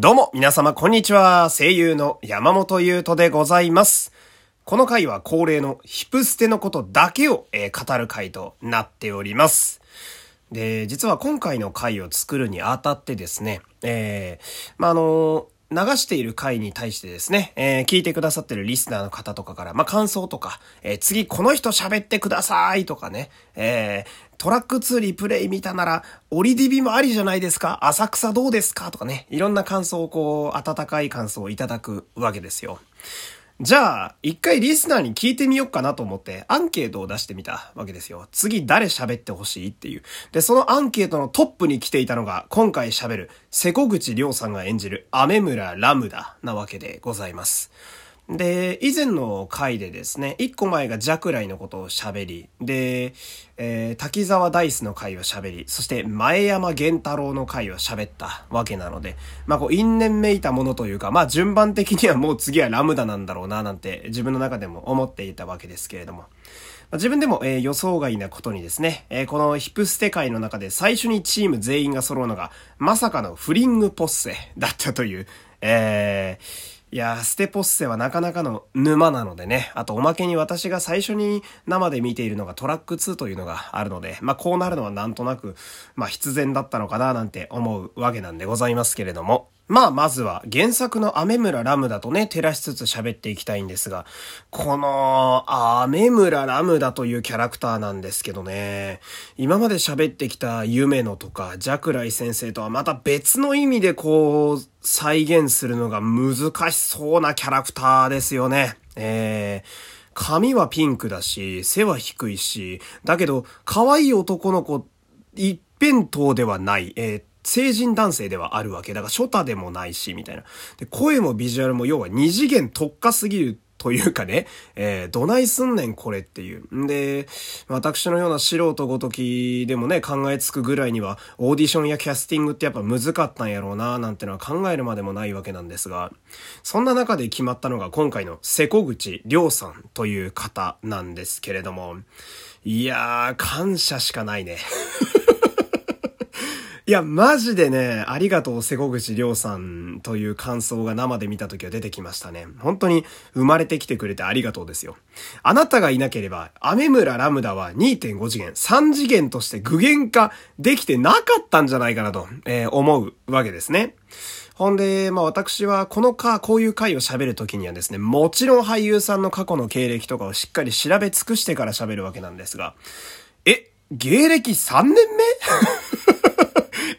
どうも、皆様、こんにちは。声優の山本優斗でございます。この回は恒例のヒプステのことだけを、えー、語る回となっております。で、実は今回の回を作るにあたってですね、えー、まあ、あの流している回に対してですね、えー、聞いてくださってるリスナーの方とかから、まあ、感想とか、えー、次この人喋ってくださいとかね、えー、トラック2リプレイ見たなら、オリディビもありじゃないですか浅草どうですかとかね、いろんな感想をこう、温かい感想をいただくわけですよ。じゃあ、一回リスナーに聞いてみようかなと思ってアンケートを出してみたわけですよ。次誰喋ってほしいっていう。で、そのアンケートのトップに来ていたのが、今回喋る、瀬古口亮さんが演じる、アメ村ラムダなわけでございます。で、以前の回でですね、一個前がジャクライのことを喋り、で、えー、滝沢ダイスの回を喋り、そして前山源太郎の回を喋ったわけなので、まあこう因縁めいたものというか、まあ順番的にはもう次はラムダなんだろうな、なんて自分の中でも思っていたわけですけれども。自分でも、えー、予想外なことにですね、えー、このヒプステ界の中で最初にチーム全員が揃うのが、まさかのフリングポッセだったという、えー、いやステポッセはなかなかの沼なのでね。あとおまけに私が最初に生で見ているのがトラック2というのがあるので、まあこうなるのはなんとなく、まあ必然だったのかななんて思うわけなんでございますけれども。まあ、まずは原作のアメ村ラムダとね、照らしつつ喋っていきたいんですが、この、アメ村ラムダというキャラクターなんですけどね、今まで喋ってきた夢野とか、ジャクライ先生とはまた別の意味でこう、再現するのが難しそうなキャラクターですよね。えー、髪はピンクだし、背は低いし、だけど、可愛い男の子、一辺倒ではない、えー成人男性ではあるわけ。だから、初太でもないし、みたいな。で、声もビジュアルも要は二次元特化すぎるというかね、えー、どないすんねんこれっていう。んで、私のような素人ごときでもね、考えつくぐらいには、オーディションやキャスティングってやっぱ難かったんやろうな、なんてのは考えるまでもないわけなんですが、そんな中で決まったのが今回の瀬古口亮さんという方なんですけれども、いやー、感謝しかないね。いや、マジでね、ありがとう、瀬古口亮さんという感想が生で見た時は出てきましたね。本当に生まれてきてくれてありがとうですよ。あなたがいなければ、アメ村ラムダは2.5次元、3次元として具現化できてなかったんじゃないかなと、えー、思うわけですね。ほんで、まあ私はこのか、こういう回を喋るときにはですね、もちろん俳優さんの過去の経歴とかをしっかり調べ尽くしてから喋るわけなんですが、え、芸歴3年目？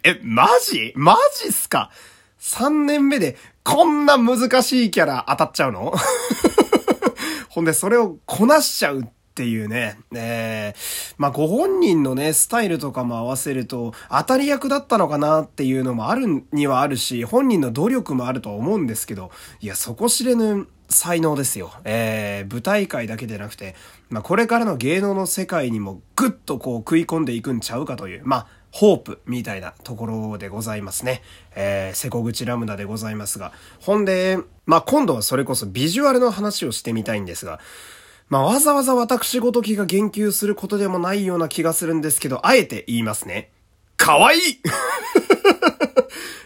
え、マジ？マジっすか ?3 年目でこんな難しいキャラ当たっちゃうの？ほんで、それをこなしちゃうっていうね。えー、まあ、ご本人のね、スタイルとかも合わせると、当たり役だったのかなっていうのもあるにはあるし、本人の努力もあるとは思うんですけど、いや、そこ知れぬ才能ですよ。えー、舞台界だけでなくて、まあ、これからの芸能の世界にもぐっとこう食い込んでいくんちゃうかという、まあ、ホープみたいなところでございますね。えー、瀬古口ラムダでございますが。ほんで、まあ、今度はそれこそビジュアルの話をしてみたいんですが、まあ、わざわざ私ごときが言及することでもないような気がするんですけど、あえて言いますね。かわいい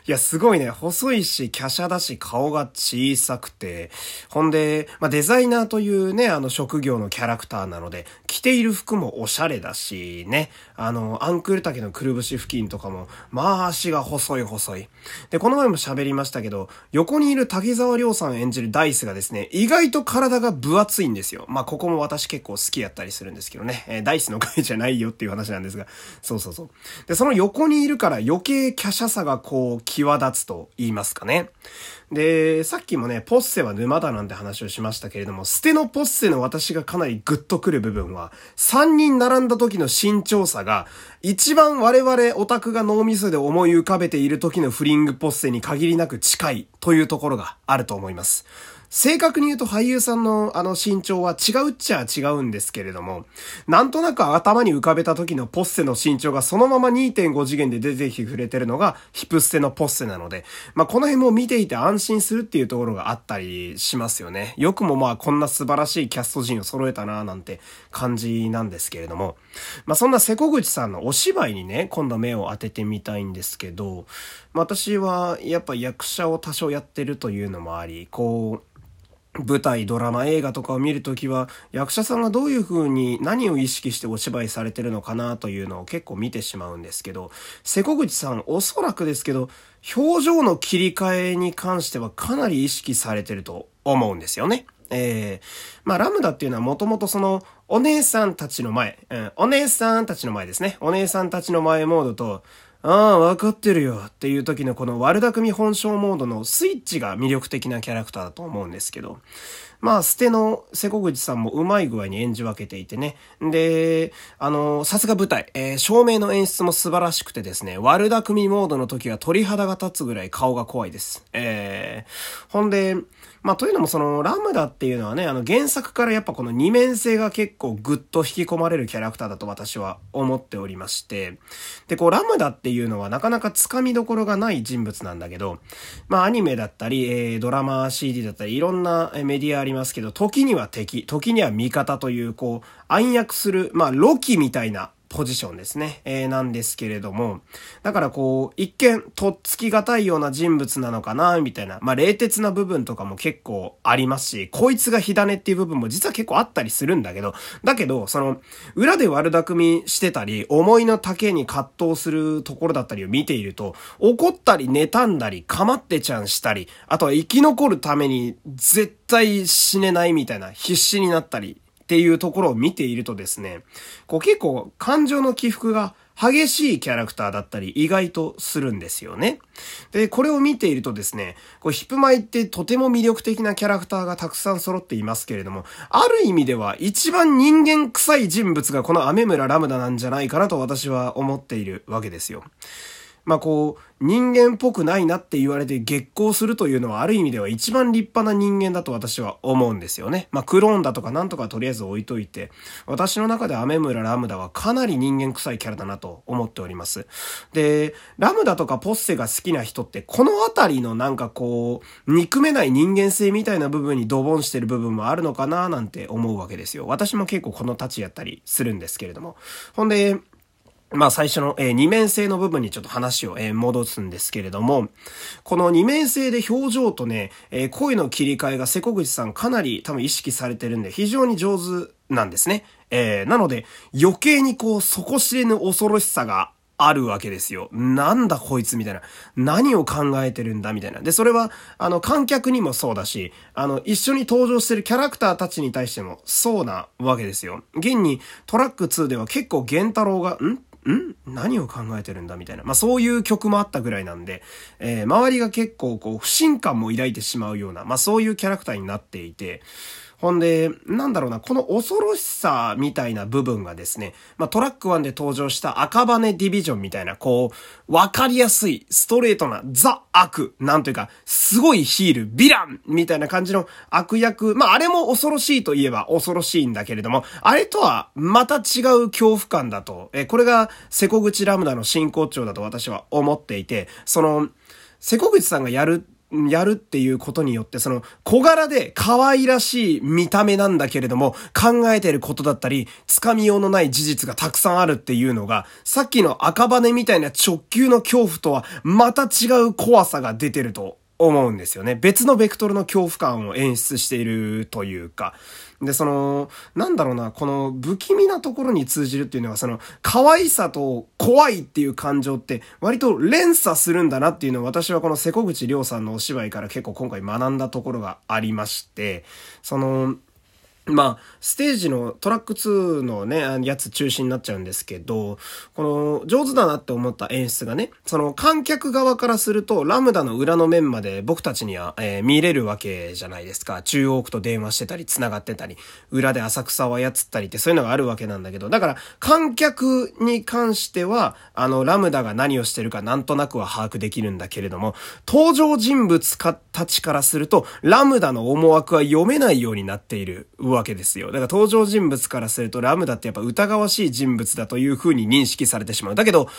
いや、すごいね。細いし、華奢だし、顔が小さくて。ほんで、まあ、デザイナーというね、あの職業のキャラクターなので、着ている服もおしゃれだし、ね。あの、アンクル丈のくるぶし付近とかも、まあ足が細い細い。で、この前も喋りましたけど、横にいる滝沢亮さん演じるダイスがですね、意外と体が分厚いんですよ。まあ、ここも私結構好きやったりするんですけどね。えー、ダイスの回じゃないよっていう話なんですが。そうそうそう。で、その横にいるから余計華奢さがこう、際立つと言いますかね。で、さっきもね、ポッセは沼だなんて話をしましたけれども、捨てのポッセの私がかなりグッとくる部分は、3人並んだ時の身長差が、一番我々オタクが脳みそで思い浮かべている時のフリングポッセに限りなく近いというところがあると思います。正確に言うと俳優さんのあの身長は違うっちゃ違うんですけれども、なんとなく頭に浮かべた時のポッセの身長がそのまま2.5次元で出てきてくれてるのがヒプステのポッセなので、まあ、この辺も見ていて安心するっていうところがあったりしますよね。よくもまあこんな素晴らしいキャスト陣を揃えたななんて感じなんですけれども、まあそんな瀬古口さんのお芝居にね、今度目を当ててみたいんですけど、まあ私はやっぱ役者を多少やってるというのもあり、こう、舞台、ドラマ、映画とかを見るときは、役者さんがどういう風に何を意識してお芝居されてるのかなというのを結構見てしまうんですけど、瀬古口さんおそらくですけど、表情の切り替えに関してはかなり意識されてると思うんですよね。えー、まあ、ラムダっていうのはもともとその、お姉さんたちの前、うん、お姉さんたちの前ですね。お姉さんたちの前モードと、ああ、わかってるよっていう時のこの悪巧み本性モードのスイッチが魅力的なキャラクターだと思うんですけど、まあ、捨ての瀬古口さんもうまい具合に演じ分けていてね。で、あの、さすが舞台、えー、照明の演出も素晴らしくてですね、悪巧みモードの時は鳥肌が立つぐらい顔が怖いです。えー、ほんで、まあ、というのもその、ラムダっていうのはね、あの、原作からやっぱこの二面性が結構ぐっと引き込まれるキャラクターだと私は思っておりまして、で、こう、ラムダっていうのはなかなか掴みどころがない人物なんだけど、まあ、アニメだったり、えー、ドラマ CD だったり、いろんなメディアありますけど、時には敵、時には味方という、こう、暗躍する、まあ、ロキみたいなポジションですね。えー、なんですけれども、だからこう、一見、とっつきがたいような人物なのかな、みたいな、まあ、冷徹な部分とかも結構ありますし、こいつが火種っていう部分も実は結構あったりするんだけど、だけど、その、裏で悪巧みしてたり、思いの丈に葛藤するところだったりを見ていると、怒ったり妬んだり、かまってちゃんしたり、あとは生き残るために絶対死ねないみたいな、必死になったり、っていうところを見ているとですね、こう結構感情の起伏が激しいキャラクターだったり意外とするんですよね。で、これを見ているとですね、こうヒップマイってとても魅力的なキャラクターがたくさん揃っていますけれども、ある意味では一番人間臭い人物がこのアメ村ラムダなんじゃないかなと私は思っているわけですよ。まあこう、人間っぽくないなって言われて激光するというのはある意味では一番立派な人間だと私は思うんですよね。まあクローンだとかなんとかとりあえず置いといて、私の中でアメ村ラムダはかなり人間臭いキャラだなと思っております。で、ラムダとかポッセが好きな人ってこのあたりのなんかこう、憎めない人間性みたいな部分にドボンしてる部分もあるのかななんて思うわけですよ。私も結構この立ちやったりするんですけれども。ほんで、まあ最初の、えー、二面性の部分にちょっと話を、えー、戻すんですけれども、この二面性で表情とね、えー、声の切り替えが瀬古口さんかなり多分意識されてるんで非常に上手なんですね。えー、なので余計にこう底知れぬ恐ろしさがあるわけですよ。なんだこいつみたいな。何を考えてるんだみたいな。で、それは、あの、観客にもそうだし、あの、一緒に登場してるキャラクターたちに対してもそうなわけですよ。現にトラック2では結構玄太郎が、ん？ん？何を考えてるんだ？みたいな。まあそういう曲もあったぐらいなんで、えー、周りが結構こう不信感も抱いてしまうような、まあそういうキャラクターになっていて、ほんで、なんだろうな、この恐ろしさみたいな部分がですね、まあ、トラック1で登場した赤羽ディビジョンみたいな、こう、わかりやすい、ストレートなザ悪、なんというか、すごいヒール、ヴィランみたいな感じの悪役、まあ、あれも恐ろしいといえば恐ろしいんだけれども、あれとはまた違う恐怖感だと、え、これが瀬古口ラムダの真骨頂だと私は思っていて、その、瀬古口さんがやるやるっていうことによって、その小柄で可愛らしい見た目なんだけれども、考えてることだったり、掴みようのない事実がたくさんあるっていうのが、さっきの赤羽みたいな直球の恐怖とはまた違う怖さが出てると思うんですよね。別のベクトルの恐怖感を演出しているというか。で、その、なんだろうな、この不気味なところに通じるっていうのは、その、可愛さと怖いっていう感情って割と連鎖するんだなっていうのを私はこの瀬古口亮さんのお芝居から結構今回学んだところがありまして、その、まあ、ステージのトラック2のね、やつ中心になっちゃうんですけど、この上手だなって思った演出がね、その観客側からすると、ラムダの裏の面まで僕たちには、えー、見れるわけじゃないですか。中央区と電話してたり、繋がってたり、裏で浅草を操ったりってそういうのがあるわけなんだけど、だから観客に関しては、あの、ラムダが何をしてるかなんとなくは把握できるんだけれども、登場人物かたちからすると、ラムダの思惑は読めないようになっているわけですよ。だから登場人物からするとラムダってやっぱ疑わしい人物だという風に認識されてしまう。だけど、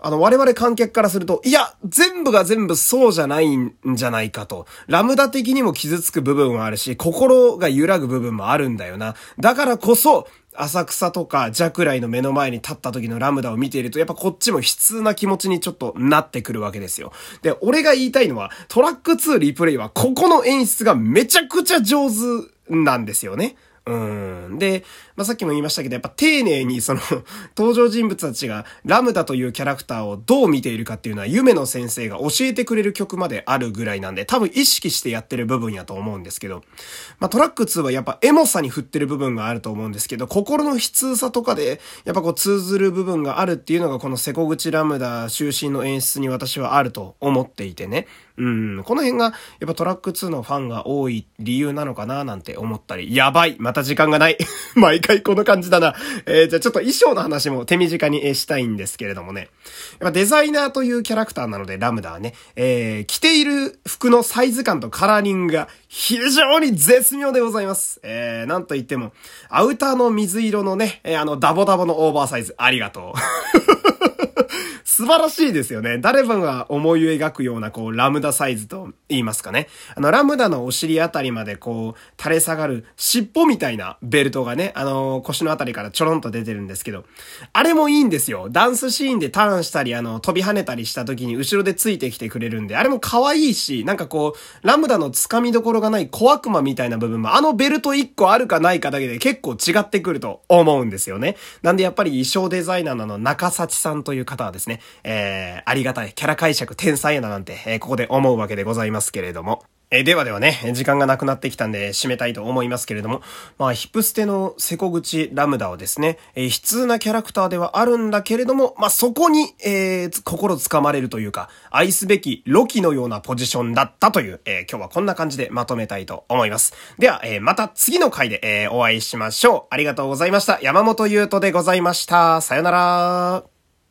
あの、我々観客からすると、いや、全部が全部そうじゃないんじゃないかと。ラムダ的にも傷つく部分はあるし、心が揺らぐ部分もあるんだよな。だからこそ、浅草とかジャクライの目の前に立った時のラムダを見ていると、やっぱこっちも悲痛な気持ちにちょっとなってくるわけですよ。で、俺が言いたいのは、トラック2リプレイはここの演出がめちゃくちゃ上手なんですよね。うん。で、まあ、さっきも言いましたけど、やっぱ丁寧にその 登場人物たちがラムダというキャラクターをどう見ているかっていうのは、夢の先生が教えてくれる曲まであるぐらいなんで、多分意識してやってる部分やと思うんですけど、まあ、トラック2はやっぱエモさに振ってる部分があると思うんですけど、心の悲痛さとかで、やっぱこう通ずる部分があるっていうのが、このセコ口ラムダ終身の演出に私はあると思っていてね。うん、この辺が、やっぱトラック2のファンが多い理由なのかななんて思ったり、やばいまたた時間がない 毎回この感じだな。えー、じゃあちょっと衣装の話も手短にしたいんですけれどもね。やっぱデザイナーというキャラクターなので、ラムダはね、えー、着ている服のサイズ感とカラーリングが非常に絶妙でございます。えー、なんと言っても、アウターの水色のね、えー、あの、ダボダボのオーバーサイズ、ありがとう。素晴らしいですよね。誰もが思い描くような、こう、ラムダサイズと言いますかね。あの、ラムダのお尻あたりまで、こう、垂れ下がる尻尾みたいなベルトがね、あの、腰のあたりからちょろんと出てるんですけど、あれもいいんですよ。ダンスシーンでターンしたり、あの、飛び跳ねたりした時に後ろでついてきてくれるんで、あれも可愛いし、なんかこう、ラムダの掴みどころがない小悪魔みたいな部分も、あのベルト1個あるかないかだけで結構違ってくると思うんですよね。なんでやっぱり衣装デザイナーの中幸さんという方はですね、えー、ありがたいキャラ解釈天才やななんて、えー、ここで思うわけでございますけれども。えではではね、時間がなくなってきたんで締めたいと思いますけれども、まあ、ヒプステのセコ口ラムダはですね、えー、悲痛なキャラクターではあるんだけれども、まあ、そこに、えー、心つかまれるというか、愛すべきロキのようなポジションだったという、えー、今日はこんな感じでまとめたいと思います。では、えー、また次の回で、えー、お会いしましょう。ありがとうございました。山本優斗でございました。さよなら。